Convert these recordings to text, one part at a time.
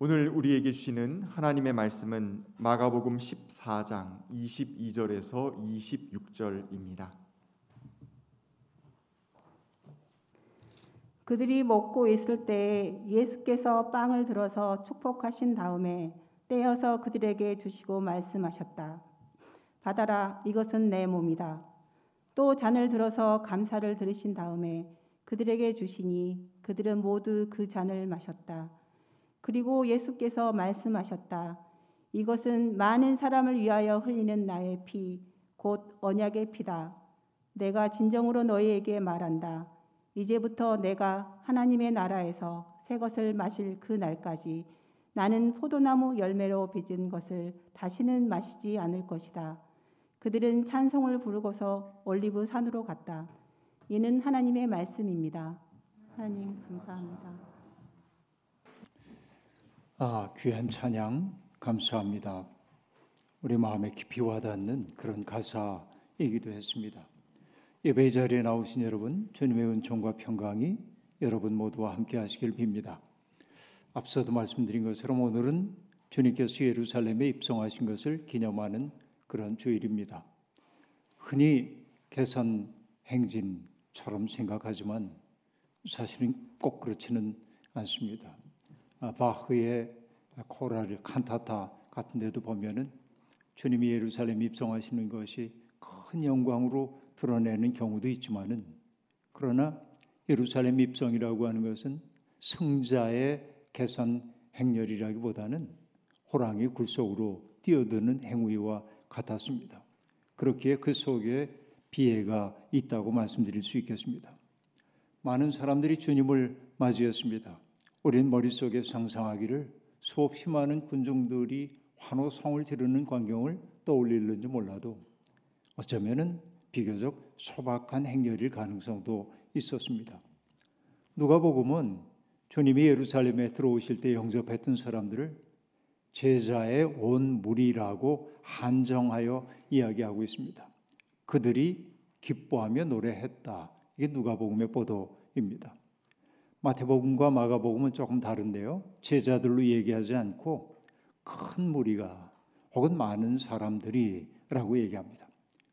오늘 우리에게 주시는 하나님의 말씀은 마가복음 14장 22절에서 26절입니다. 그들이 먹고 있을 때 예수께서 빵을 들어서 축복하신 다음에 떼어서 그들에게 주시고 말씀하셨다. 받아라, 이것은 내 몸이다. 또 잔을 들어서 감사를 들으신 다음에 그들에게 주시니 그들은 모두 그 잔을 마셨다. 그리고 예수께서 말씀하셨다. 이것은 많은 사람을 위하여 흘리는 나의 피, 곧 언약의 피다. 내가 진정으로 너희에게 말한다. 이제부터 내가 하나님의 나라에서 새 것을 마실 그 날까지 나는 포도나무 열매로 빚은 것을 다시는 마시지 않을 것이다. 그들은 찬송을 부르고서 올리브 산으로 갔다. 이는 하나님의 말씀입니다. 하나님 감사합니다. 아, 귀한 찬양 감사합니다. 우리 마음에 깊이 와닿는 그런 가사이기도 했습니다. 예배 자리에 나오신 여러분, 주님의 은총과 평강이 여러분 모두와 함께 하시길 빕니다. 앞서도 말씀드린 것처럼 오늘은 주님께서 예루살렘에 입성하신 것을 기념하는 그런 주일입니다. 흔히 개선 행진처럼 생각하지만 사실은 꼭 그렇지는 않습니다. 아, 바흐의 코랄 칸타타 같은 데도 보면은 주님이 예루살렘 입성하시는 것이 큰 영광으로 드러내는 경우도 있지만은 그러나 예루살렘 입성이라고 하는 것은 승자의 개선 행렬이라기보다는 호랑이 굴 속으로 뛰어드는 행위와 같았습니다. 그렇기에 그 속에 비애가 있다고 말씀드릴 수 있겠습니다. 많은 사람들이 주님을 맞이했습니다. 우린 머릿속에 상상하기를 수없이 많은 군중들이 환호성을 지르는 광경을 떠올리는지 몰라도 어쩌면은 비교적 소박한 행렬일 가능성도 있었습니다. 누가복음은 주님이 예루살렘에 들어오실 때 영접했던 사람들을 제자의 온 무리라고 한정하여 이야기하고 있습니다. 그들이 기뻐하며 노래했다. 이게 누가복음의 보도입니다. 마태복음과 마가복음은 조금 다른데요. 제자들로 얘기하지 않고 큰 무리가 혹은 많은 사람들이라고 얘기합니다.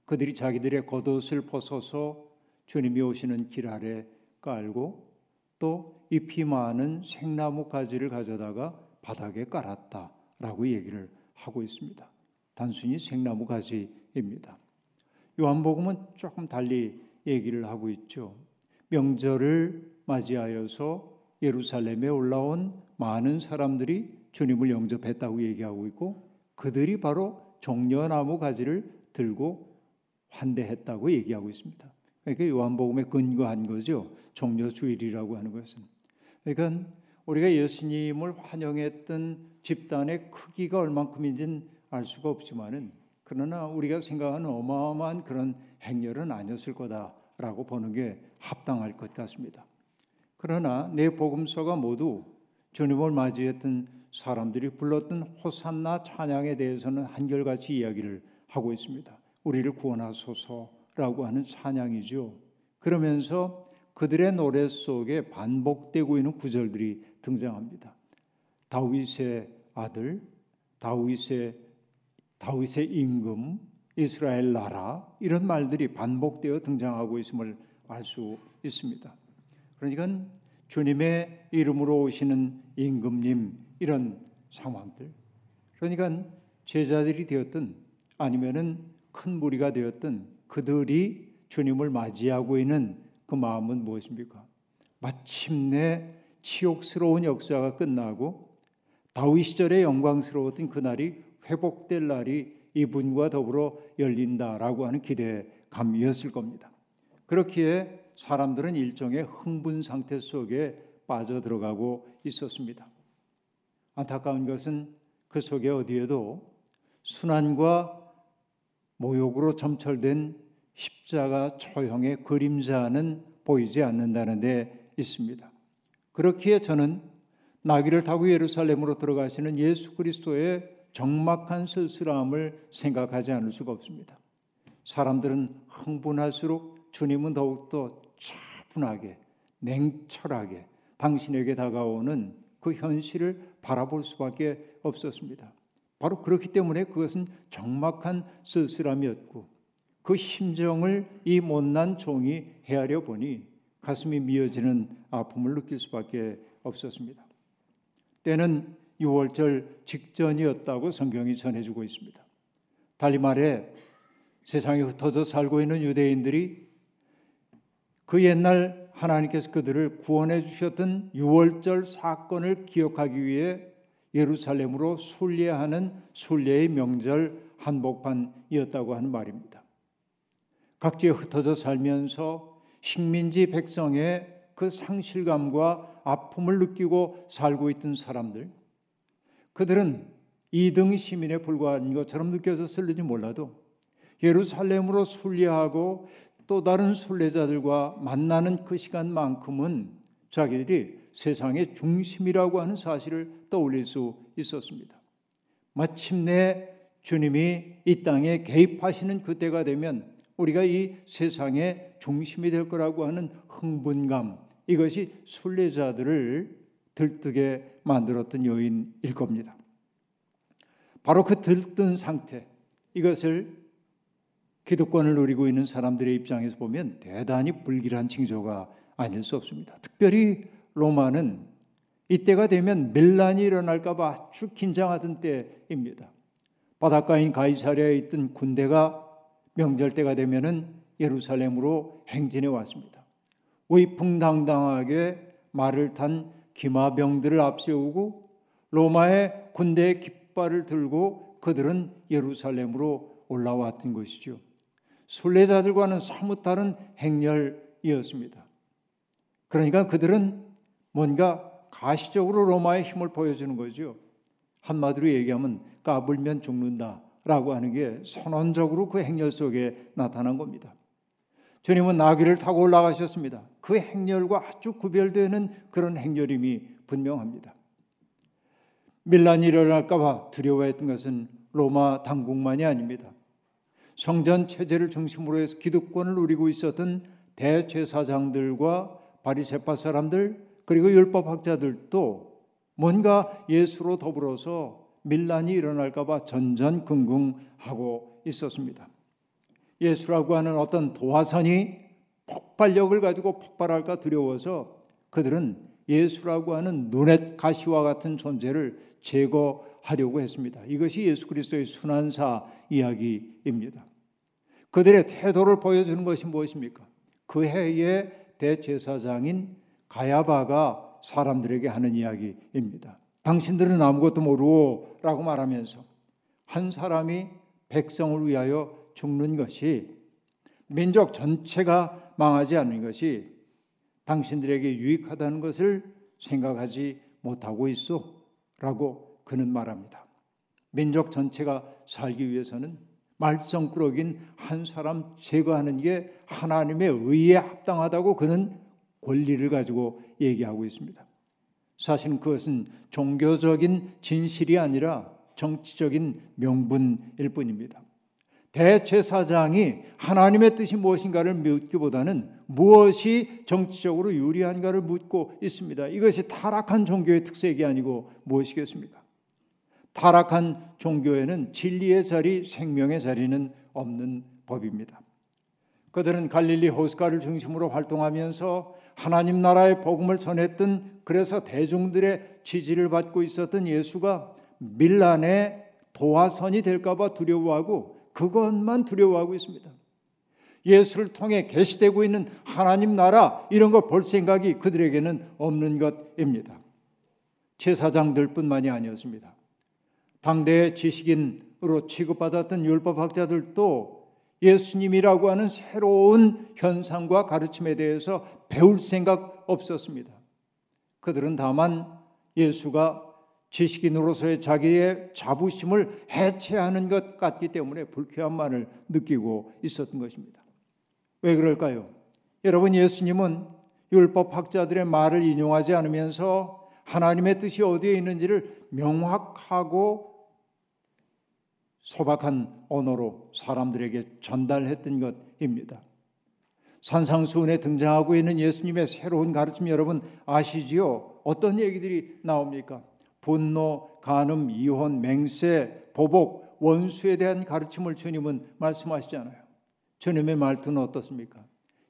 그들이 자기들의 겉옷을 벗어서 주님이 오시는 길 아래 깔고 또 잎이 많은 생나무 가지를 가져다가 바닥에 깔았다라고 얘기를 하고 있습니다. 단순히 생나무 가지입니다. 요한복음은 조금 달리 얘기를 하고 있죠. 명절을 맞이하여서 예루살렘에 올라온 많은 사람들이 주님을 영접했다고 얘기하고 있고 그들이 바로 종려나무 가지를 들고 환대했다고 얘기하고 있습니다. 그러니까 요한복음에 근거한 거죠. 종려 주일이라고 하는 것은. 그러니까 우리가 예수님을 환영했던 집단의 크기가 얼만큼인지는 알 수가 없지만은 그러나 우리가 생각하는 어마어마한 그런 행렬은 아니었을 거다라고 보는 게 합당할 것 같습니다. 그러나 내 복음서가 모두 주님을 맞이했던 사람들이 불렀던 호산나 찬양에 대해서는 한결같이 이야기를 하고 있습니다. 우리를 구원하소서라고 하는 찬양이죠. 그러면서 그들의 노래 속에 반복되고 있는 구절들이 등장합니다. 다윗의 아들, 다윗의 다윗의 임금, 이스라엘 나라 이런 말들이 반복되어 등장하고 있음을 알 수 있습니다. 그러니까 주님의 이름으로 오시는 임금님 이런 상황들. 그러니까 제자들이 되었든 아니면은 큰 무리가 되었던 그들이 주님을 맞이하고 있는 그 마음은 무엇입니까? 마침내 치욕스러운 역사가 끝나고 다윗 시절의 영광스러웠던 그날이 회복될 날이 이분과 더불어 열린다라고 하는 기대감이었을 겁니다. 그렇기에 사람들은 일종의 흥분 상태 속에 빠져 들어가고 있었습니다. 안타까운 것은 그 속에 어디에도 순환과 모욕으로 점철된 십자가 초형의 그림자는 보이지 않는다는 데 있습니다. 그렇기에 저는 나귀를 타고 예루살렘으로 들어가시는 예수 그리스도의 적막한 쓸쓸함을 생각하지 않을 수가 없습니다. 사람들은 흥분할수록 주님은 더욱더 차분하게, 냉철하게 당신에게 다가오는 그 현실을 바라볼 수밖에 없었습니다. 바로 그렇기 때문에 그것은 정막한 쓸쓸함이었고 그 심정을 이 못난 종이 헤아려 보니 가슴이 미어지는 아픔을 느낄 수밖에 없었습니다. 때는 6월절 직전이었다고 성경이 전해주고 있습니다. 달리 말해 세상에 흩어져 살고 있는 유대인들이 그 옛날 하나님께서 그들을 구원해 주셨던 6월절 사건을 기억하기 위해 예루살렘으로 순례하는 순례의 명절 한복판이었다고 하는 말입니다. 각지에 흩어져 살면서 식민지 백성의 그 상실감과 아픔을 느끼고 살고 있던 사람들, 그들은 이등 시민에 불과한 것처럼 느껴졌을지 몰라도 예루살렘으로 순례하고 또 다른 순례자들과 만나는 그 시간만큼은 자기들이 세상의 중심이라고 하는 사실을 떠올릴 수 있었습니다. 마침내 주님이 이 땅에 개입하시는 그때가 되면 우리가 이 세상의 중심이 될 거라고 하는 흥분감 이것이 순례자들을 들뜨게 만들었던 요인일 겁니다. 바로 그 들뜬 상태 이것을 기득권을 누리고 있는 사람들의 입장에서 보면 대단히 불길한 징조가 아닐 수 없습니다. 특별히 로마는 이때가 되면 밀란이 일어날까봐 아주 긴장하던 때입니다. 바닷가인 가이사랴에 있던 군대가 명절 때가 되면은 예루살렘으로 행진해 왔습니다. 위풍당당하게 말을 탄 기마병들을 앞세우고 로마의 군대의 깃발을 들고 그들은 예루살렘으로 올라왔던 것이죠. 순례자들과는 사뭇 다른 행렬이었습니다. 그러니까 그들은 뭔가 가시적으로 로마의 힘을 보여주는 거죠. 한마디로 얘기하면 까불면 죽는다라고 하는 게 선언적으로 그 행렬 속에 나타난 겁니다. 주님은 나귀를 타고 올라가셨습니다. 그 행렬과 아주 구별되는 그런 행렬임이 분명합니다. 밀란이 일어날까봐 두려워했던 것은 로마 당국만이 아닙니다. 성전 체제를 중심으로 해서 기득권을 누리고 있었던 대제사장들과 바리새파 사람들 그리고 율법학자들도 뭔가 예수로 더불어서 밀란이 일어날까봐 전전긍긍하고 있었습니다. 예수라고 하는 어떤 도화선이 폭발력을 가지고 폭발할까 두려워서 그들은 예수라고 하는 눈엣 가시와 같은 존재를 제거하려고 했습니다. 이것이 예수 그리스도의 순환사 이야기입니다. 그들의 태도를 보여주는 것이 무엇입니까? 그 해의 대제사장인 가야바가 사람들에게 하는 이야기입니다. 당신들은 아무것도 모르고 라고 말하면서 한 사람이 백성을 위하여 죽는 것이 민족 전체가 망하지 않는 것이 당신들에게 유익하다는 것을 생각하지 못하고 있어 라고 그는 말합니다. 민족 전체가 살기 위해서는 말썽꾸러기인 한 사람 제거하는 게 하나님의 의에 합당하다고 그는 권리를 가지고 얘기하고 있습니다. 사실 그것은 종교적인 진실이 아니라 정치적인 명분일 뿐입니다. 대제사장이 하나님의 뜻이 무엇인가를 묻기보다는 무엇이 정치적으로 유리한가를 묻고 있습니다. 이것이 타락한 종교의 특색이 아니고 무엇이겠습니까? 타락한 종교에는 진리의 자리, 생명의 자리는 없는 법입니다. 그들은 갈릴리 호스가를 중심으로 활동하면서 하나님 나라의 복음을 전했던 그래서 대중들의 지지를 받고 있었던 예수가 밀란의 도화선이 될까봐 두려워하고 그것만 두려워하고 있습니다. 예수를 통해 계시되고 있는 하나님 나라 이런 걸볼 생각이 그들에게는 없는 것입니다. 제사장들뿐만이 아니었습니다. 당대의 지식인으로 취급받았던 율법학자들도 예수님이라고 하는 새로운 현상과 가르침에 대해서 배울 생각 없었습니다. 그들은 다만 예수가 지식인으로서의 자기의 자부심을 해체하는 것 같기 때문에 불쾌함만을 느끼고 있었던 것입니다. 왜 그럴까요? 여러분 예수님은 율법 학자들의 말을 인용하지 않으면서 하나님의 뜻이 어디에 있는지를 명확하고 소박한 언어로 사람들에게 전달했던 것입니다. 산상수훈에 등장하고 있는 예수님의 새로운 가르침 여러분 아시지요? 어떤 얘기들이 나옵니까? 분노, 간음, 이혼, 맹세, 보복, 원수에 대한 가르침을 주님은 말씀하시잖아요. 주님의 말투는 어떻습니까?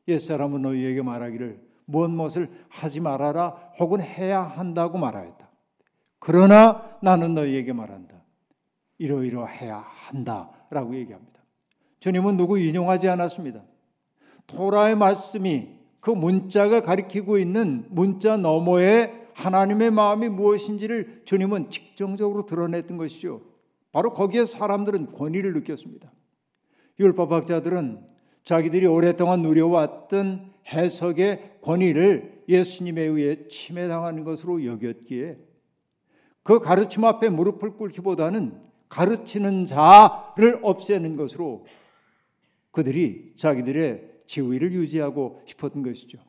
옛사람은 너희에게 말하기를 무엇 무엇을 하지 말아라 혹은 해야 한다고 말하였다. 그러나 나는 너희에게 말한다. 이러이러해야 한다라고 얘기합니다. 주님은 누구 인용하지 않았습니다. 토라의 말씀이 그 문자가 가리키고 있는 문자 너머에 하나님의 마음이 무엇인지를 주님은 직정적으로 드러냈던 것이죠. 바로 거기에 사람들은 권위를 느꼈습니다. 율법학자들은 자기들이 오랫동안 누려왔던 해석의 권위를 예수님에 의해 침해당하는 것으로 여겼기에 그 가르침 앞에 무릎을 꿇기보다는 가르치는 자를 없애는 것으로 그들이 자기들의 지위를 유지하고 싶었던 것이죠.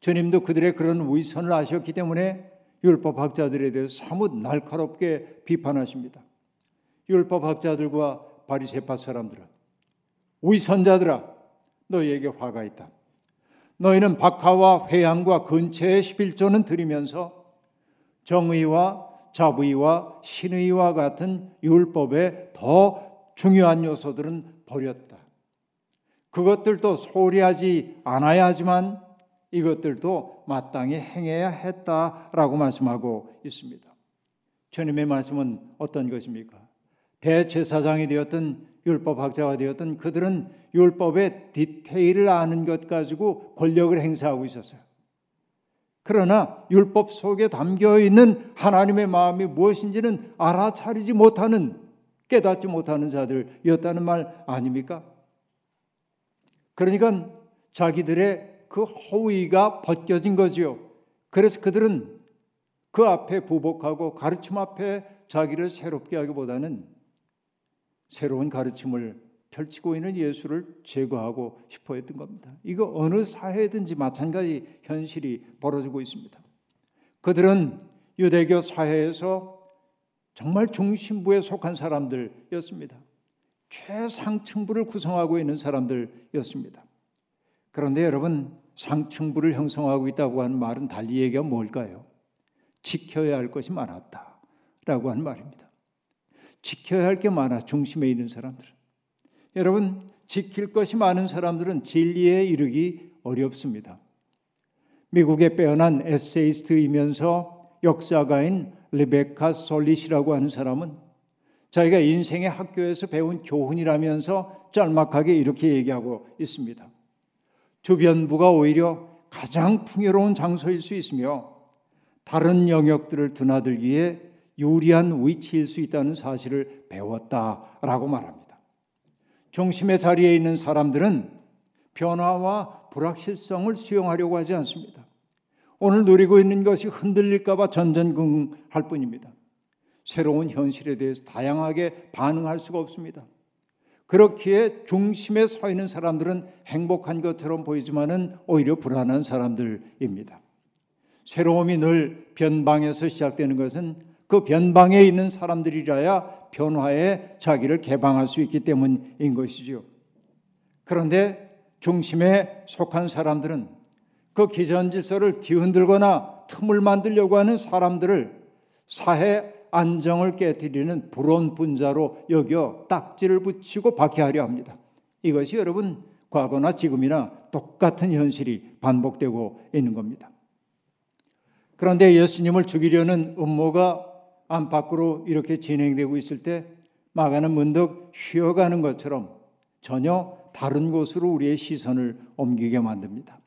주님도 그들의 그런 위선을 아셨기 때문에 율법학자들에 대해서 사뭇 날카롭게 비판하십니다. 율법학자들과 바리새파 사람들은 위선자들아 너희에게 화가 있다. 너희는 박하와 회양과 근처의 11조는 드리면서 정의와 자부의와 신의와 같은 율법의 더 중요한 요소들은 버렸다. 그것들도 소홀히 하지 않아야 하지만 이것들도 마땅히 행해야 했다라고 말씀하고 있습니다. 주님의 말씀은 어떤 것입니까? 대제사장이 되었던 율법학자가 되었던 그들은 율법의 디테일을 아는 것 가지고 권력을 행사하고 있었어요. 그러나 율법 속에 담겨 있는 하나님의 마음이 무엇인지는 알아차리지 못하는 깨닫지 못하는 자들이었다는 말 아닙니까? 그러니까 자기들의 그 허위가 벗겨진 거지요. 그래서 그들은 그 앞에 부복하고 가르침 앞에 자기를 새롭게 하기보다는 새로운 가르침을 펼치고 있는 예수를 제거하고 싶어 했던 겁니다. 이거 어느 사회든지 마찬가지 현실이 벌어지고 있습니다. 그들은 유대교 사회에서 정말 중심부에 속한 사람들이었습니다. 최상층부를 구성하고 있는 사람들이었습니다. 그런데 여러분, 상층부를 형성하고 있다고 하는 말은 달리 얘기하면 뭘까요? 지켜야 할 것이 많았다. 라고 하는 말입니다. 지켜야 할 게 많아, 중심에 있는 사람들은. 여러분, 지킬 것이 많은 사람들은 진리에 이르기 어렵습니다. 미국의 빼어난 에세이스트이면서 역사가인 리베카 솔릿이라고 하는 사람은 자기가 인생의 학교에서 배운 교훈이라면서 짤막하게 이렇게 얘기하고 있습니다. 주변부가 오히려 가장 풍요로운 장소일 수 있으며 다른 영역들을 드나들기에 유리한 위치일 수 있다는 사실을 배웠다라고 말합니다. 중심의 자리에 있는 사람들은 변화와 불확실성을 수용하려고 하지 않습니다. 오늘 누리고 있는 것이 흔들릴까봐 전전긍긍할 뿐입니다. 새로운 현실에 대해서 다양하게 반응할 수가 없습니다. 그렇기에 중심에 서 있는 사람들은 행복한 것처럼 보이지만은 오히려 불안한 사람들입니다. 새로움이 늘 변방에서 시작되는 것은 그 변방에 있는 사람들이라야 변화에 자기를 개방할 수 있기 때문인 것이지요. 그런데 중심에 속한 사람들은 그 기존 질서를 뒤흔들거나 틈을 만들려고 하는 사람들을 사회 안정을 깨뜨리는 불온 분자로 여겨 딱지를 붙이고 박해하려 합니다. 이것이 여러분 과거나 지금이나 똑같은 현실이 반복되고 있는 겁니다. 그런데 예수님을 죽이려는 음모가 안팎으로 이렇게 진행되고 있을 때 마가는 문득 쉬어가는 것처럼 전혀 다른 곳으로 우리의 시선을 옮기게 만듭니다.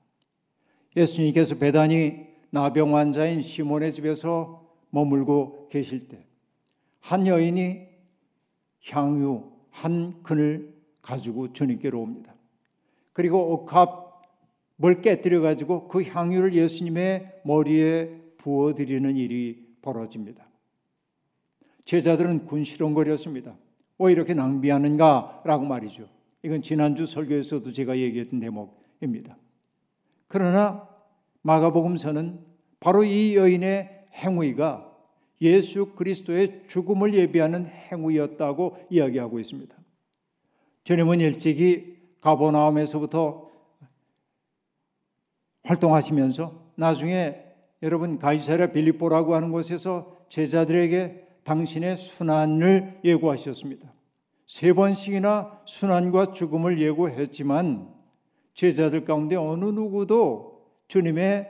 예수님께서 배단이 나병 환자인 시몬의 집에서 머물고 계실 때 한 여인이 향유 한 큰을 가지고 주님께로 옵니다. 그리고 옥합을 깨뜨려 가지고 그 향유를 예수님의 머리에 부어 드리는 일이 벌어집니다. 제자들은 군시렁거렸습니다. 왜 이렇게 낭비하는가라고 말이죠. 이건 지난주 설교에서도 제가 얘기했던 대목입니다. 그러나 마가복음서는 바로 이 여인의 행위가 예수 그리스도의 죽음을 예비하는 행위였다고 이야기하고 있습니다. 주님은 일찍이 가보나움에서부터 활동하시면서 나중에 여러분 가이사랴 빌립보라고 하는 곳에서 제자들에게 당신의 순환을 예고하셨습니다. 세 번씩이나 순환과 죽음을 예고했지만 제자들 가운데 어느 누구도 주님의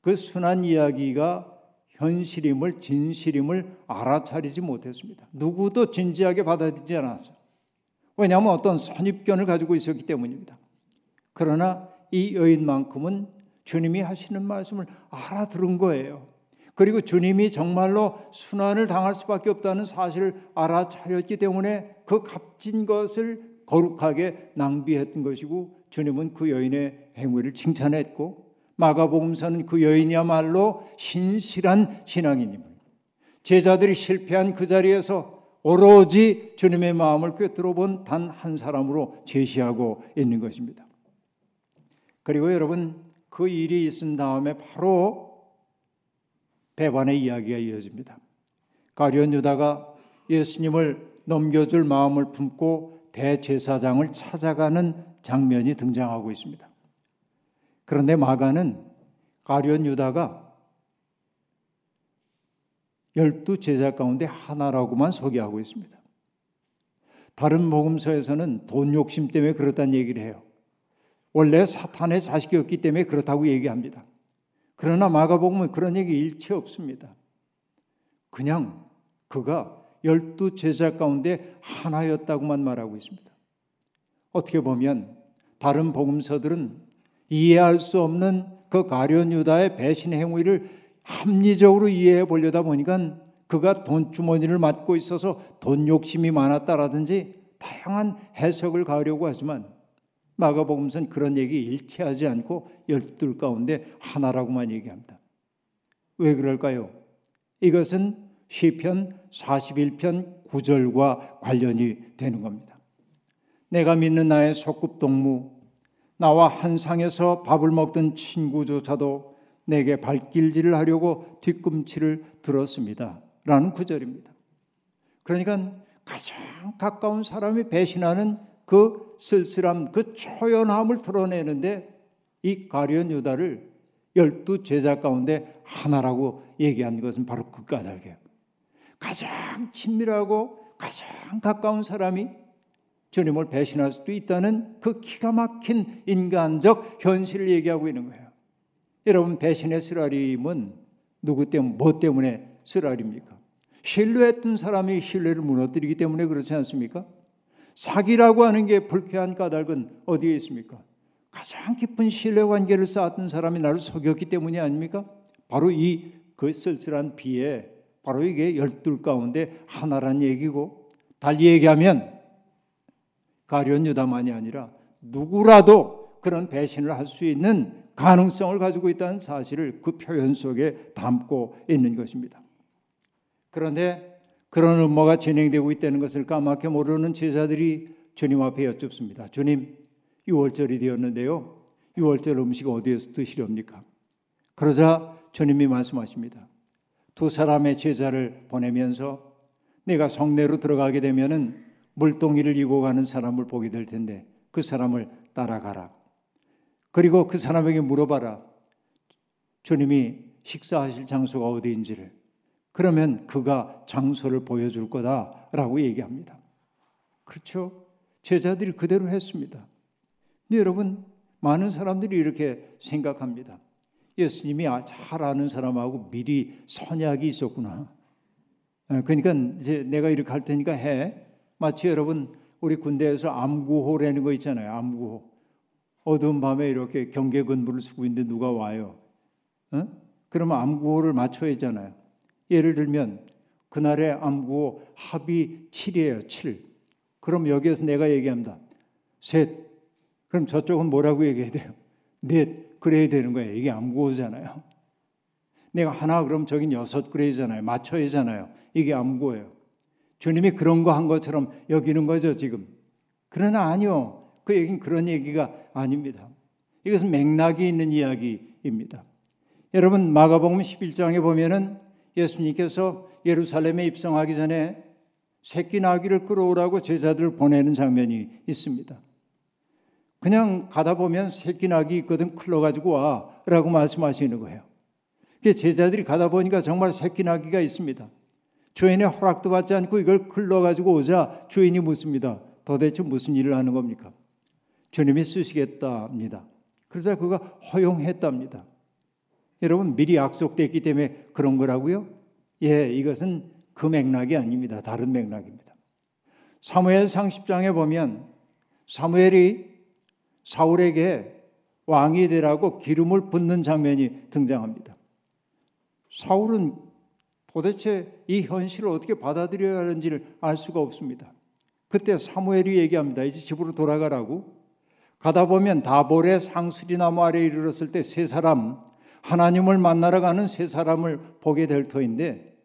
그 순환 이야기가 현실임을 진실임을 알아차리지 못했습니다. 누구도 진지하게 받아들이지 않았어요. 왜냐하면 어떤 선입견을 가지고 있었기 때문입니다. 그러나 이 여인만큼은 주님이 하시는 말씀을 알아들은 거예요. 그리고 주님이 정말로 순환을 당할 수밖에 없다는 사실을 알아차렸기 때문에 그 값진 것을 거룩하게 낭비했던 것이고 주님은 그 여인의 행위를 칭찬했고 마가복음서는 그 여인이야말로 신실한 신앙인임을 제자들이 실패한 그 자리에서 오로지 주님의 마음을 꿰뚫어 본 단 한 사람으로 제시하고 있는 것입니다. 그리고 여러분 그 일이 있은 다음에 바로 배반의 이야기가 이어집니다. 가룟 유다가 예수님을 넘겨줄 마음을 품고 대제사장을 찾아가는 장면이 등장하고 있습니다. 그런데 마가는 가룟 유다가 열두 제자 가운데 하나라고만 소개하고 있습니다. 다른 복음서에서는 돈 욕심 때문에 그렇다는 얘기를 해요. 원래 사탄의 자식이었기 때문에 그렇다고 얘기합니다. 그러나 마가복음은 그런 얘기 일체 없습니다. 그냥 그가 열두 제자 가운데 하나였다고만 말하고 있습니다. 어떻게 보면 다른 복음서들은 이해할 수 없는 그 가련 유다의 배신 행위를 합리적으로 이해해 보려다 보니까 그가 돈 주머니를 맡고 있어서 돈 욕심이 많았다라든지 다양한 해석을 가려고 하지만 마가복음서는 그런 얘기 일치하지 않고 열둘 가운데 하나라고만 얘기합니다. 왜 그럴까요? 이것은 시편 41편 9절과 관련이 되는 겁니다. 내가 믿는 나의 소꿉동무 나와 한 상에서 밥을 먹던 친구조차도 내게 발길질을 하려고 뒤꿈치를 들었습니다. 라는 구절입니다. 그러니까 가장 가까운 사람이 배신하는 그 쓸쓸함, 그 초연함을 드러내는데 이 가련 유다를 열두 제자 가운데 하나라고 얘기한 것은 바로 그 까닭이에요. 가장 친밀하고 가장 가까운 사람이 주님을 배신할 수도 있다는 그 기가 막힌 인간적 현실을 얘기하고 있는 거예요. 여러분 배신의 쓰라림은 누구 때문에 뭐 때문에 쓰라립니까? 신뢰했던 사람이 신뢰를 무너뜨리기 때문에 그렇지 않습니까? 사기라고 하는 게 불쾌한 까닭은 어디에 있습니까? 가장 깊은 신뢰 관계를 쌓았던 사람이 나를 속였기 때문이 아닙니까? 바로 이 그 쓸쓸한 비에 바로 이게 열둘 가운데 하나란 얘기고 달리 얘기하면 가련 유다만이 아니라 누구라도 그런 배신을 할 수 있는 가능성을 가지고 있다는 사실을 그 표현 속에 담고 있는 것입니다. 그런데 그런 음모가 진행되고 있다는 것을 까맣게 모르는 제자들이 주님 앞에 여쭙습니다. 주님, 6월절이 되었는데요. 6월절 음식 어디에서 드시렵니까? 그러자 주님이 말씀하십니다. 두 사람의 제자를 보내면서 내가 성내로 들어가게 되면은 물동이를 이고 가는 사람을 보게 될 텐데 그 사람을 따라가라. 그리고 그 사람에게 물어봐라. 주님이 식사하실 장소가 어디인지를. 그러면 그가 장소를 보여줄 거다라고 얘기합니다. 그렇죠? 제자들이 그대로 했습니다. 근데 여러분, 많은 사람들이 이렇게 생각합니다. 예수님이 아, 잘 아는 사람하고 미리 선약이 있었구나. 아, 그러니까 이제 내가 이렇게 할 테니까 해. 마치 여러분 우리 군대에서 암구호라는 거 있잖아요. 암구호. 어두운 밤에 이렇게 경계 근무를 쓰고 있는데 누가 와요. 어? 그러면 암구호를 맞춰야 하잖아요. 예를 들면 그날의 암구 합이 7이에요. 7. 그럼 여기에서 내가 얘기합니다. 셋. 그럼 저쪽은 뭐라고 얘기해야 돼요? 넷. 그래야 되는 거예요. 이게 암구호잖아요. 내가 하나 그럼 저긴 여섯 그래야잖아요. 맞춰야 잖아요. 이게 암구예요. 주님이 그런 거 한 것처럼 여기는 거죠, 지금. 그러나 아니요. 그 얘기는 그런 얘기가 아닙니다. 이것은 맥락이 있는 이야기입니다. 여러분 마가복음 11장에 보면은 예수님께서 예루살렘에 입성하기 전에 새끼 나귀를 끌어오라고 제자들을 보내는 장면이 있습니다. 그냥 가다 보면 새끼 나귀 있거든 클러 가지고 와라고 말씀하시는 거예요. 제자들이 가다 보니까 정말 새끼나기가 있습니다. 주인의 허락도 받지 않고 이걸 흘러가지고 오자 주인이 묻습니다. 도대체 무슨 일을 하는 겁니까? 주님이 쓰시겠답니다. 그러자 그가 허용했답니다. 여러분 미리 약속됐기 때문에 그런 거라고요? 예, 이것은 그 맥락이 아닙니다. 다른 맥락입니다. 사무엘상 10장에 보면 사무엘이 사울에게 왕이 되라고 기름을 붓는 장면이 등장합니다. 사울은 도대체 이 현실을 어떻게 받아들여야 하는지를 알 수가 없습니다. 그때 사무엘이 얘기합니다. 이제 집으로 돌아가라고. 가다 보면 다볼의 상수리 나무 아래에 이르렀을 때 세 사람 하나님을 만나러 가는 세 사람을 보게 될 터인데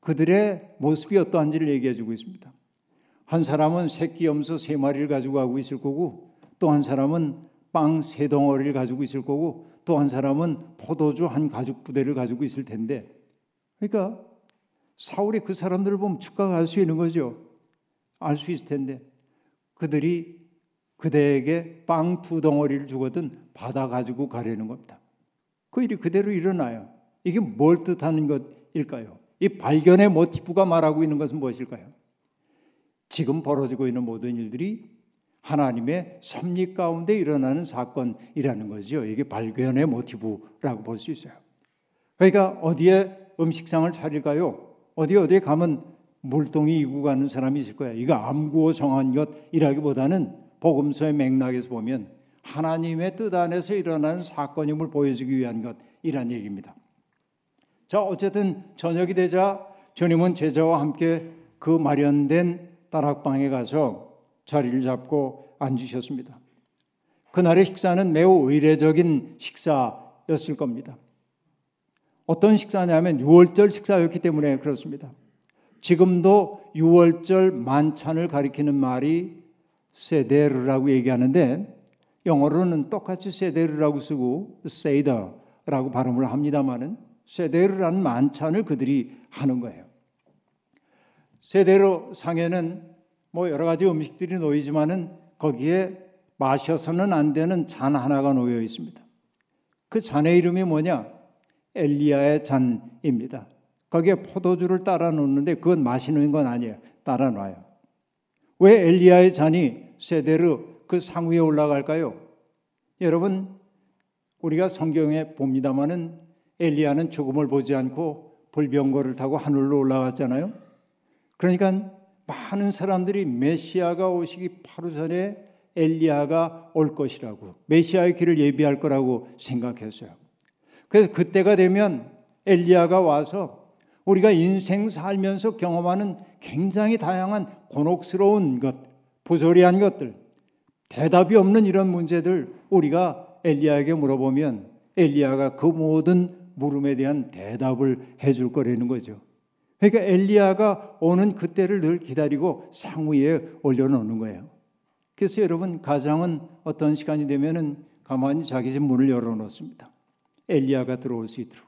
그들의 모습이 어떠한지를 얘기해 주고 있습니다. 한 사람은 새끼 염소 세 마리를 가지고 가고 있을 거고 또 한 사람은 빵 세 덩어리를 가지고 있을 거고 또 한 사람은 포도주 한 가죽 부대를 가지고 있을 텐데 그러니까 사울이 그 사람들을 보면 축가할 수 있는 거죠. 알 수 있을 텐데 그들이 그대에게 빵 두 덩어리를 주거든 받아 가지고 가려는 겁니다. 그 일이 그대로 일어나요. 이게 뭘 뜻하는 것일까요? 이 발견의 모티프가 말하고 있는 것은 무엇일까요? 지금 벌어지고 있는 모든 일들이 하나님의 섭리 가운데 일어나는 사건이라는 거죠. 이게 발견의 모티브라고 볼 수 있어요. 그러니까 어디에 음식상을 차릴까요? 어디 어디에 가면 물동이 이고 가는 사람이 있을 거야. 이거 암구어 정한 것이라기보다는 복음서의 맥락에서 보면 하나님의 뜻 안에서 일어나는 사건임을 보여주기 위한 것이란 얘기입니다. 자, 어쨌든 저녁이 되자 주님은 제자와 함께 그 마련된 다락방에 가서 자리를 잡고 앉으셨습니다. 그날의 식사는 매우 의례적인 식사였을 겁니다. 어떤 식사냐면 6월절 식사였기 때문에 그렇습니다. 지금도 6월절 만찬을 가리키는 말이 세데르라고 얘기하는데 영어로는 똑같이 세데르라고 쓰고 세이더라고 발음을 합니다만은 세데르라는 만찬을 그들이 하는 거예요. 세데르 상에는 뭐 여러 가지 음식들이 놓이지만은 거기에 마셔서는 안 되는 잔 하나가 놓여 있습니다. 그 잔의 이름이 뭐냐? 엘리야의 잔입니다. 거기에 포도주를 따라 놓는데 그건 마시는 건 아니에요. 따라 놔요. 왜 엘리야의 잔이 세대로 그 상 위에 올라갈까요? 여러분 우리가 성경에 봅니다마는 엘리야는 죽음을 보지 않고 불병거를 타고 하늘로 올라갔잖아요. 그러니까 많은 사람들이 메시아가 오시기 바로 전에 엘리야가 올 것이라고 메시아의 길을 예비할 거라고 생각했어요. 그래서 그때가 되면 엘리야가 와서 우리가 인생 살면서 경험하는 굉장히 다양한 곤혹스러운 것, 부조리한 것들, 대답이 없는 이런 문제들 우리가 엘리야에게 물어보면 엘리야가 그 모든 물음에 대한 대답을 해줄 거라는 거죠. 그러니까 엘리야가 오는 그때를 늘 기다리고 상위에 올려놓는 거예요. 그래서 여러분 가장은 어떤 시간이 되면은 가만히 자기 집 문을 열어놓습니다. 엘리야가 들어올 수 있도록.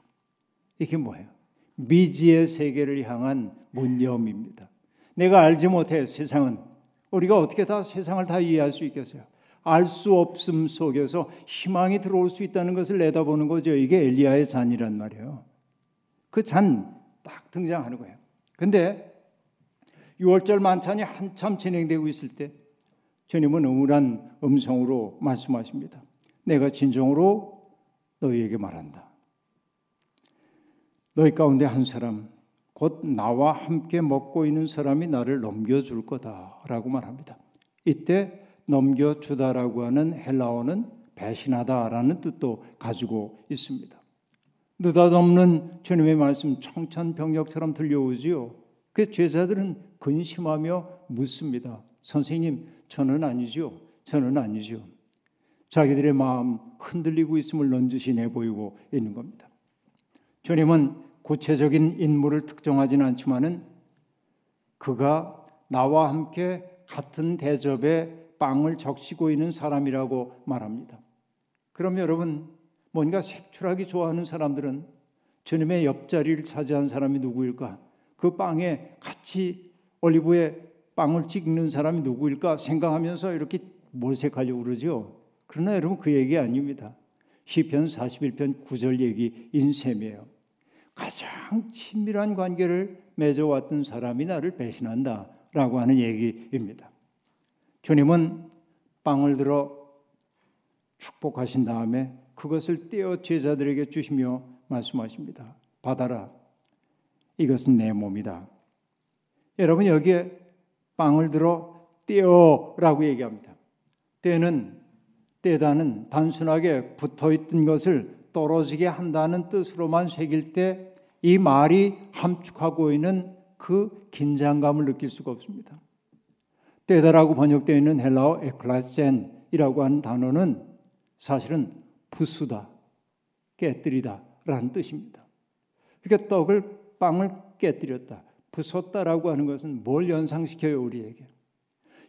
이게 뭐예요? 미지의 세계를 향한 문념입니다. 내가 알지 못해 세상은 우리가 어떻게 다 세상을 다 이해할 수 있겠어요? 알 수 없음 속에서 희망이 들어올 수 있다는 것을 내다보는 거죠. 이게 엘리야의 잔이란 말이에요. 그 잔 딱 등장하는 거예요. 근데 6월절 만찬이 한참 진행되고 있을 때 주님은 음울한 음성으로 말씀하십니다. 내가 진정으로 너희에게 말한다. 너희 가운데 한 사람, 곧 나와 함께 먹고 있는 사람이 나를 넘겨줄 거다라고 말합니다. 이때 넘겨주다라고 하는 헬라어는 배신하다라는 뜻도 가지고 있습니다. 느닷없는 주님의 말씀 청천벽력처럼 들려오지요. 그 제자들은 근심하며 묻습니다. 선생님, 저는 아니죠. 저는 아니죠. 자기들의 마음 흔들리고 있음을 넌지시 내보이고 있는 겁니다. 주님은 구체적인 인물을 특정하지는 않지만은 그가 나와 함께 같은 대접에 빵을 적시고 있는 사람이라고 말합니다. 그럼 여러분 뭔가 색출하기 좋아하는 사람들은 주님의 옆자리를 차지한 사람이 누구일까? 그 빵에 같이 올리브에 빵을 찍는 사람이 누구일까 생각하면서 이렇게 몰색하려고 그러죠. 그러나 여러분 그 얘기 아닙니다. 시편 41편 9절 얘기인 셈이에요. 가장 친밀한 관계를 맺어왔던 사람이 나를 배신한다 라고 하는 얘기입니다. 주님은 빵을 들어 축복하신 다음에 그것을 떼어 제자들에게 주시며 말씀하십니다. 받아라. 이것은 내 몸이다. 여러분 여기에 빵을 들어 떼어라고 얘기합니다. 떼는 떼다는 단순하게 붙어 있던 것을 떨어지게 한다는 뜻으로만 새길 때 이 말이 함축하고 있는 그 긴장감을 느낄 수가 없습니다. 떼다라고 번역되어 있는 헬라어 에클라센이라고 하는 단어는 사실은 부수다, 깨뜨리다 라는 뜻입니다. 그러니까 떡을 빵을 깨뜨렸다, 부쉈다라고 하는 것은 뭘 연상시켜요 우리에게?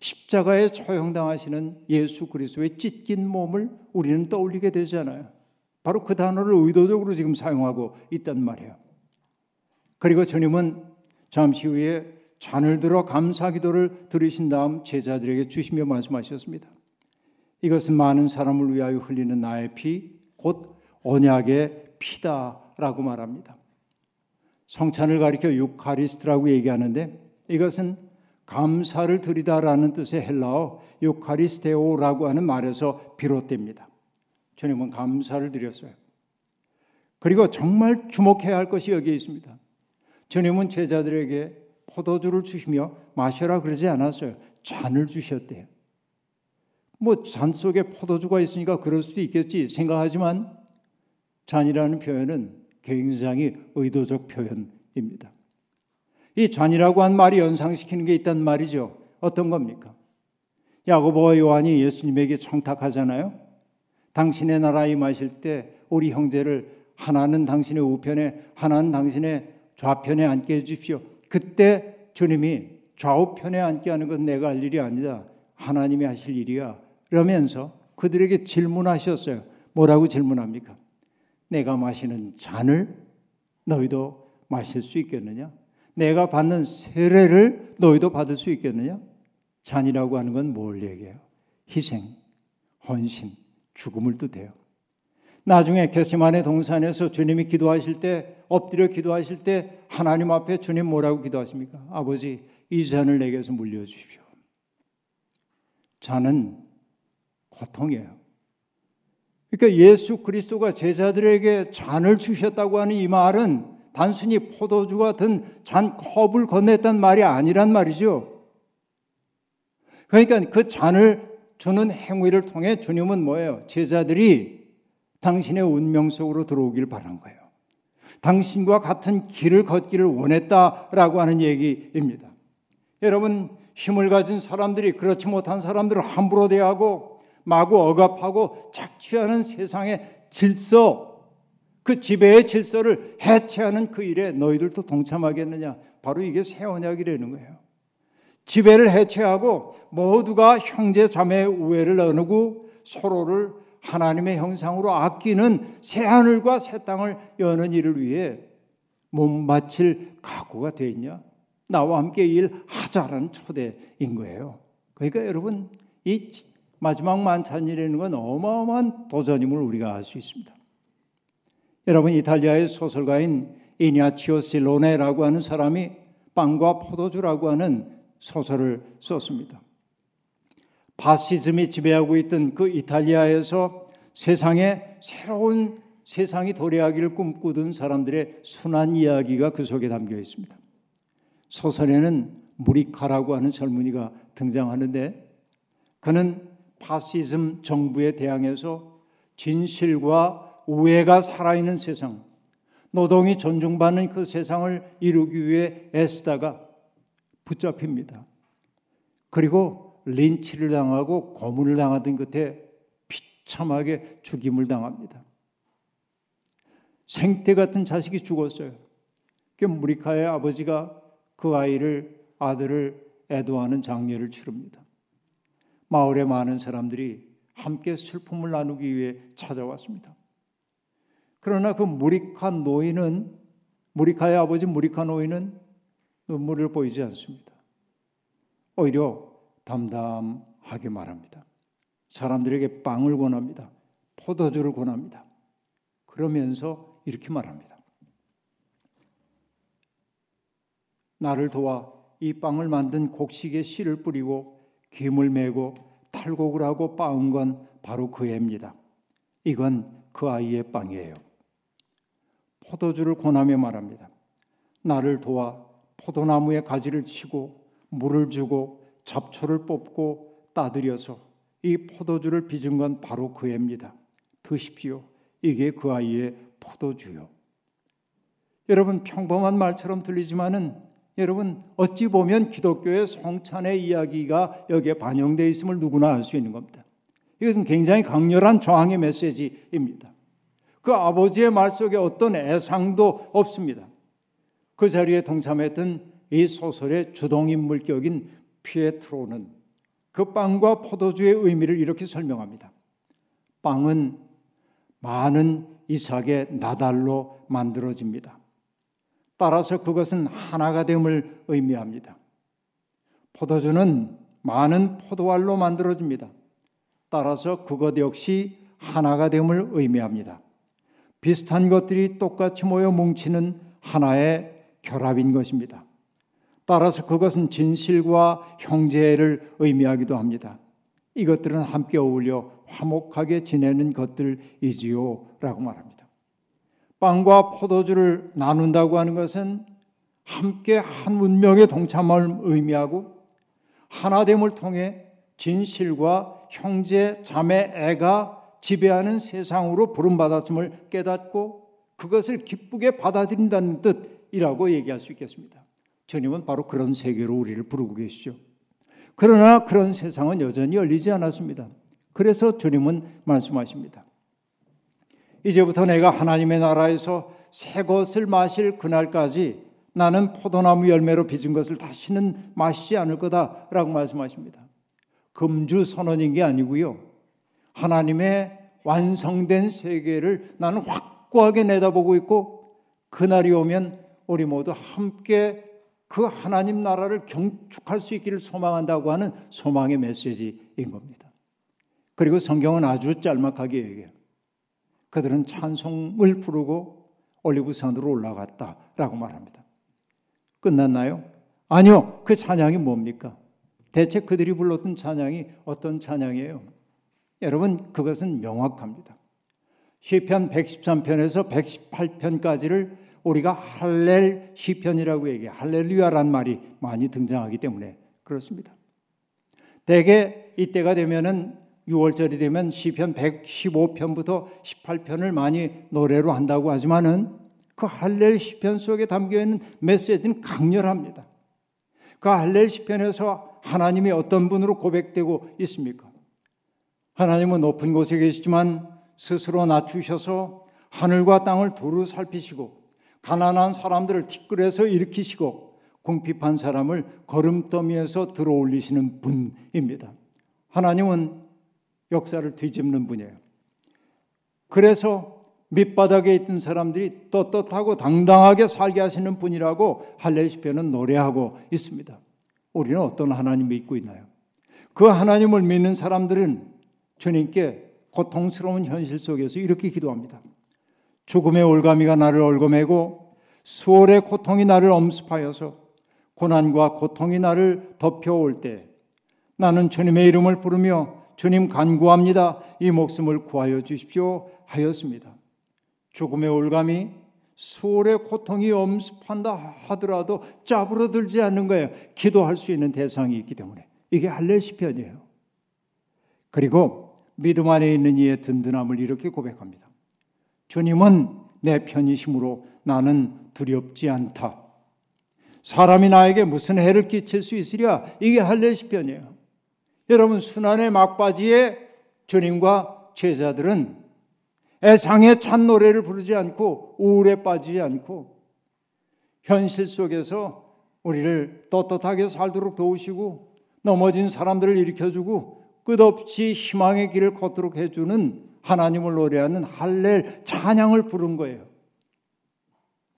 십자가에 처형당하시는 예수 그리스도의 찢긴 몸을 우리는 떠올리게 되잖아요. 바로 그 단어를 의도적으로 지금 사용하고 있단 말이에요. 그리고 주님은 잠시 후에 잔을 들어 감사 기도를 들으신 다음 제자들에게 주시며 말씀하셨습니다. 이것은 많은 사람을 위하여 흘리는 나의 피, 곧 언약의 피다라고 말합니다. 성찬을 가리켜 유카리스트라고 얘기하는데 이것은 감사를 드리다라는 뜻의 헬라어 유카리스테오라고 하는 말에서 비롯됩니다. 주님은 감사를 드렸어요. 그리고 정말 주목해야 할 것이 여기에 있습니다. 주님은 제자들에게 포도주를 주시며 마셔라 그러지 않았어요. 잔을 주셨대요. 뭐 잔 속에 포도주가 있으니까 그럴 수도 있겠지 생각하지만 잔이라는 표현은 굉장히 의도적 표현입니다. 이 잔이라고 한 말이 연상시키는 게 있단 말이죠. 어떤 겁니까? 야고보와 요한이 예수님에게 청탁하잖아요. 당신의 나라 임하실 때 우리 형제를 하나는 당신의 우편에 하나는 당신의 좌편에 앉게 해 주십시오. 그때 주님이 좌우편에 앉게 하는 건 내가 할 일이 아니다. 하나님이 하실 일이야. 그러면서 그들에게 질문하셨어요. 뭐라고 질문합니까? 내가 마시는 잔을 너희도 마실 수 있겠느냐? 내가 받는 세례를 너희도 받을 수 있겠느냐? 잔이라고 하는 건 뭘 얘기해요? 희생, 헌신, 죽음을 뜻해요. 나중에 게세만의 동산에서 주님이 기도하실 때 엎드려 기도하실 때 하나님 앞에 주님 뭐라고 기도하십니까? 아버지 이 잔을 내게서 물려 주십시오. 잔은 고통이에요. 그러니까 예수 그리스도가 제자들에게 잔을 주셨다고 하는 이 말은 단순히 포도주 같은 잔 컵을 건넸단 말이 아니란 말이죠. 그러니까 그 잔을 주는 행위를 통해 주님은 뭐예요? 제자들이 당신의 운명 속으로 들어오길 바란 거예요. 당신과 같은 길을 걷기를 원했다라고 하는 얘기입니다. 여러분, 힘을 가진 사람들이 그렇지 못한 사람들을 함부로 대하고 마구 억압하고 착취하는 세상의 질서, 그 지배의 질서를 해체하는 그 일에 너희들도 동참하겠느냐? 바로 이게 새 언약이라는 거예요. 지배를 해체하고 모두가 형제 자매의 우애를 나누고 서로를 하나님의 형상으로 아끼는 새 하늘과 새 땅을 여는 일을 위해 몸 바칠 각오가 돼 있냐? 나와 함께 일하자라는 초대인 거예요. 그러니까 여러분 이 마지막 만찬이라는 건 어마어마한 도전임을 우리가 알 수 있습니다. 여러분 이탈리아의 소설가인 이니아치오 실로네라고 하는 사람이 빵과 포도주라고 하는 소설을 썼습니다. 파시즘이 지배하고 있던 그 이탈리아에서 세상에 새로운 세상이 도래하기를 꿈꾸던 사람들의 순한 이야기가 그 속에 담겨 있습니다. 소설에는 무리카라고 하는 젊은이가 등장하는데 그는 파시즘 정부에 대항해서 진실과 우애가 살아있는 세상, 노동이 존중받는 그 세상을 이루기 위해 애쓰다가 붙잡힙니다. 그리고 린치를 당하고 고문을 당하던 끝에 비참하게 죽임을 당합니다. 생태 같은 자식이 죽었어요. 그 무리카의 아버지가 그 아이를 아들을 애도하는 장례를 치릅니다. 마을의 많은 사람들이 함께 슬픔을 나누기 위해 찾아왔습니다. 그러나 그 무리카 노인은 무리카의 아버지 무리카 노인은 눈물을 보이지 않습니다. 오히려 담담하게 말합니다. 사람들에게 빵을 권합니다. 포도주를 권합니다. 그러면서 이렇게 말합니다. 나를 도와 이 빵을 만든 곡식에 씨를 뿌리고 김을 메고 탈곡을 하고 빻은 건 바로 그 애입니다. 이건 그 아이의 빵이에요. 포도주를 권하며 말합니다. 나를 도와 포도나무에 가지를 치고 물을 주고 잡초를 뽑고 따들여서 이 포도주를 빚은 건 바로 그 애입니다. 드십시오. 이게 그 아이의 포도주요. 여러분 평범한 말처럼 들리지만은 여러분 어찌 보면 기독교의 성찬의 이야기가 여기에 반영되어 있음을 누구나 알 수 있는 겁니다. 이것은 굉장히 강렬한 저항의 메시지입니다. 그 아버지의 말 속에 어떤 애상도 없습니다. 그 자리에 동참했던 이 소설의 주동인물격인 피에트로는 그 빵과 포도주의 의미를 이렇게 설명합니다. 빵은 많은 이삭의 나달로 만들어집니다. 따라서 그것은 하나가 됨을 의미합니다. 포도주는 많은 포도알로 만들어집니다. 따라서 그것 역시 하나가 됨을 의미합니다. 비슷한 것들이 똑같이 모여 뭉치는 하나의 결합인 것입니다. 따라서 그것은 진실과 형제를 의미하기도 합니다. 이것들은 함께 어울려 화목하게 지내는 것들이지요. 라고 말합니다. 빵과 포도주를 나눈다고 하는 것은 함께 한 운명의 동참을 의미하고 하나됨을 통해 진실과 형제, 자매, 애가 지배하는 세상으로 부름받았음을 깨닫고 그것을 기쁘게 받아들인다는 뜻이라고 얘기할 수 있겠습니다. 주님은 바로 그런 세계로 우리를 부르고 계시죠. 그러나 그런 세상은 여전히 열리지 않았습니다. 그래서 주님은 말씀하십니다. 이제부터 내가 하나님의 나라에서 새 것을 마실 그날까지 나는 포도나무 열매로 빚은 것을 다시는 마시지 않을 거다라고 말씀하십니다. 금주 선언인 게 아니고요. 하나님의 완성된 세계를 나는 확고하게 내다보고 있고 그날이 오면 우리 모두 함께 그 하나님 나라를 경축할 수 있기를 소망한다고 하는 소망의 메시지인 겁니다. 그리고 성경은 아주 짤막하게 얘기해요. 그들은 찬송을 부르고 올리브산으로 올라갔다라고 말합니다. 끝났나요? 아니요. 그 찬양이 뭡니까? 대체 그들이 불렀던 찬양이 어떤 찬양이에요? 여러분 그것은 명확합니다. 시편 113편에서 118편까지를 우리가 할렐 시편이라고 얘기해 할렐루야란 말이 많이 등장하기 때문에 그렇습니다. 대개 이때가 되면은 6월절이 되면 시편 115편부터 18편을 많이 노래로 한다고 하지만은 그 할렐 시편 속에 담겨 있는 메시지는 강렬합니다. 그 할렐 시편에서 하나님이 어떤 분으로 고백되고 있습니까? 하나님은 높은 곳에 계시지만 스스로 낮추셔서 하늘과 땅을 두루 살피시고 가난한 사람들을 티끌에서 일으키시고 궁핍한 사람을 걸음더미에서 들어올리시는 분입니다. 하나님은 역사를 뒤집는 분이에요. 그래서 밑바닥에 있던 사람들이 떳떳하고 당당하게 살게 하시는 분이라고 할례시편은 노래하고 있습니다. 우리는 어떤 하나님 믿고 있나요? 그 하나님을 믿는 사람들은 주님께 고통스러운 현실 속에서 이렇게 기도합니다. 죽음의 올가미가 나를 얽어매고 수월의 고통이 나를 엄습하여서 고난과 고통이 나를 덮여올 때 나는 주님의 이름을 부르며 주님 간구합니다. 이 목숨을 구하여 주십시오 하였습니다. 죽음의 올감이 수월의 고통이 엄습한다 하더라도 짜부러들지 않는 거예요. 기도할 수 있는 대상이 있기 때문에 이게 할렐 시편이에요. 그리고 믿음 안에 있는 이의 든든함을 이렇게 고백합니다. 주님은 내 편이심으로 나는 두렵지 않다. 사람이 나에게 무슨 해를 끼칠 수 있으랴? 이게 할례 시편이에요. 여러분 순환의 막바지에 주님과 제자들은 애상의 찬 노래를 부르지 않고 우울에 빠지지 않고 현실 속에서 우리를 떳떳하게 살도록 도우시고 넘어진 사람들을 일으켜주고 끝없이 희망의 길을 걷도록 해주는 하나님을 노래하는 할렐 찬양을 부른 거예요.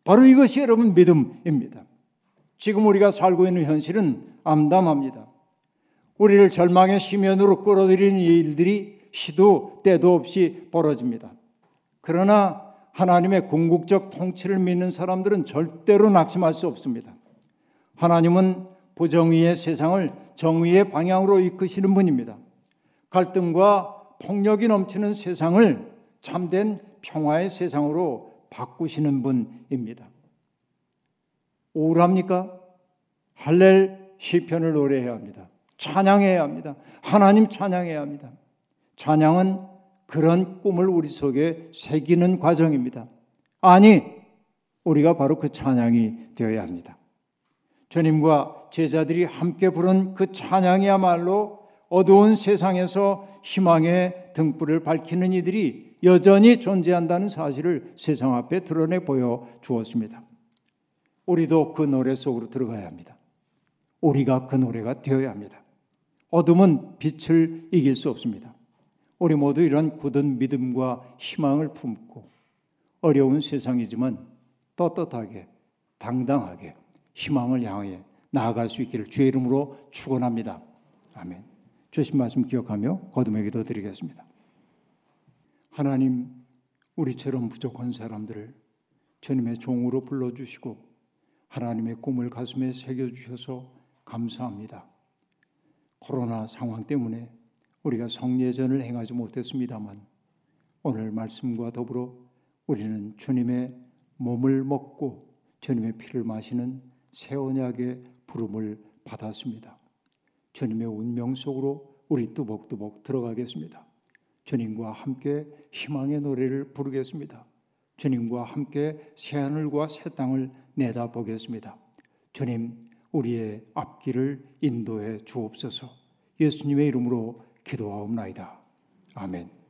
바로 이것이 여러분 믿음입니다. 지금 우리가 살고 있는 현실은 암담합니다. 우리를 절망의 심연으로 끌어들이는 일들이 시도 때도 없이 벌어집니다. 그러나 하나님의 궁극적 통치를 믿는 사람들은 절대로 낙심할 수 없습니다. 하나님은 보정의의 세상을 정의의 방향으로 이끄시는 분입니다. 갈등과 폭력이 넘치는 세상을 참된 평화의 세상으로 바꾸시는 분입니다. 우울합니까? 할렐 시편을 노래해야 합니다. 찬양해야 합니다. 하나님 찬양해야 합니다. 찬양은 그런 꿈을 우리 속에 새기는 과정입니다. 아니, 우리가 바로 그 찬양이 되어야 합니다. 주님과 제자들이 함께 부른 그 찬양이야말로 어두운 세상에서 희망의 등불을 밝히는 이들이 여전히 존재한다는 사실을 세상 앞에 드러내 보여 주었습니다. 우리도 그 노래 속으로 들어가야 합니다. 우리가 그 노래가 되어야 합니다. 어둠은 빛을 이길 수 없습니다. 우리 모두 이런 굳은 믿음과 희망을 품고 어려운 세상이지만 떳떳하게 당당하게 희망을 향해 나아갈 수 있기를 주의 이름으로 축원합니다. 아멘. 주신 말씀 기억하며 거듭의 기도 드리겠습니다. 하나님 우리처럼 부족한 사람들을 주님의 종으로 불러주시고 하나님의 꿈을 가슴에 새겨주셔서 감사합니다. 코로나 상황 때문에 우리가 성례전을 행하지 못했습니다만 오늘 말씀과 더불어 우리는 주님의 몸을 먹고 주님의 피를 마시는 새 언약의 부름을 받았습니다. 주님의 운명 속으로 우리 뚜벅뚜벅 들어가겠습니다. 주님과 함께 희망의 노래를 부르겠습니다. 주님과 함께 새 하늘과 새 땅을 내다보겠습니다. 주님, 우리의 앞길을 인도해 주옵소서. 예수님의 이름으로 기도하옵나이다. 아멘.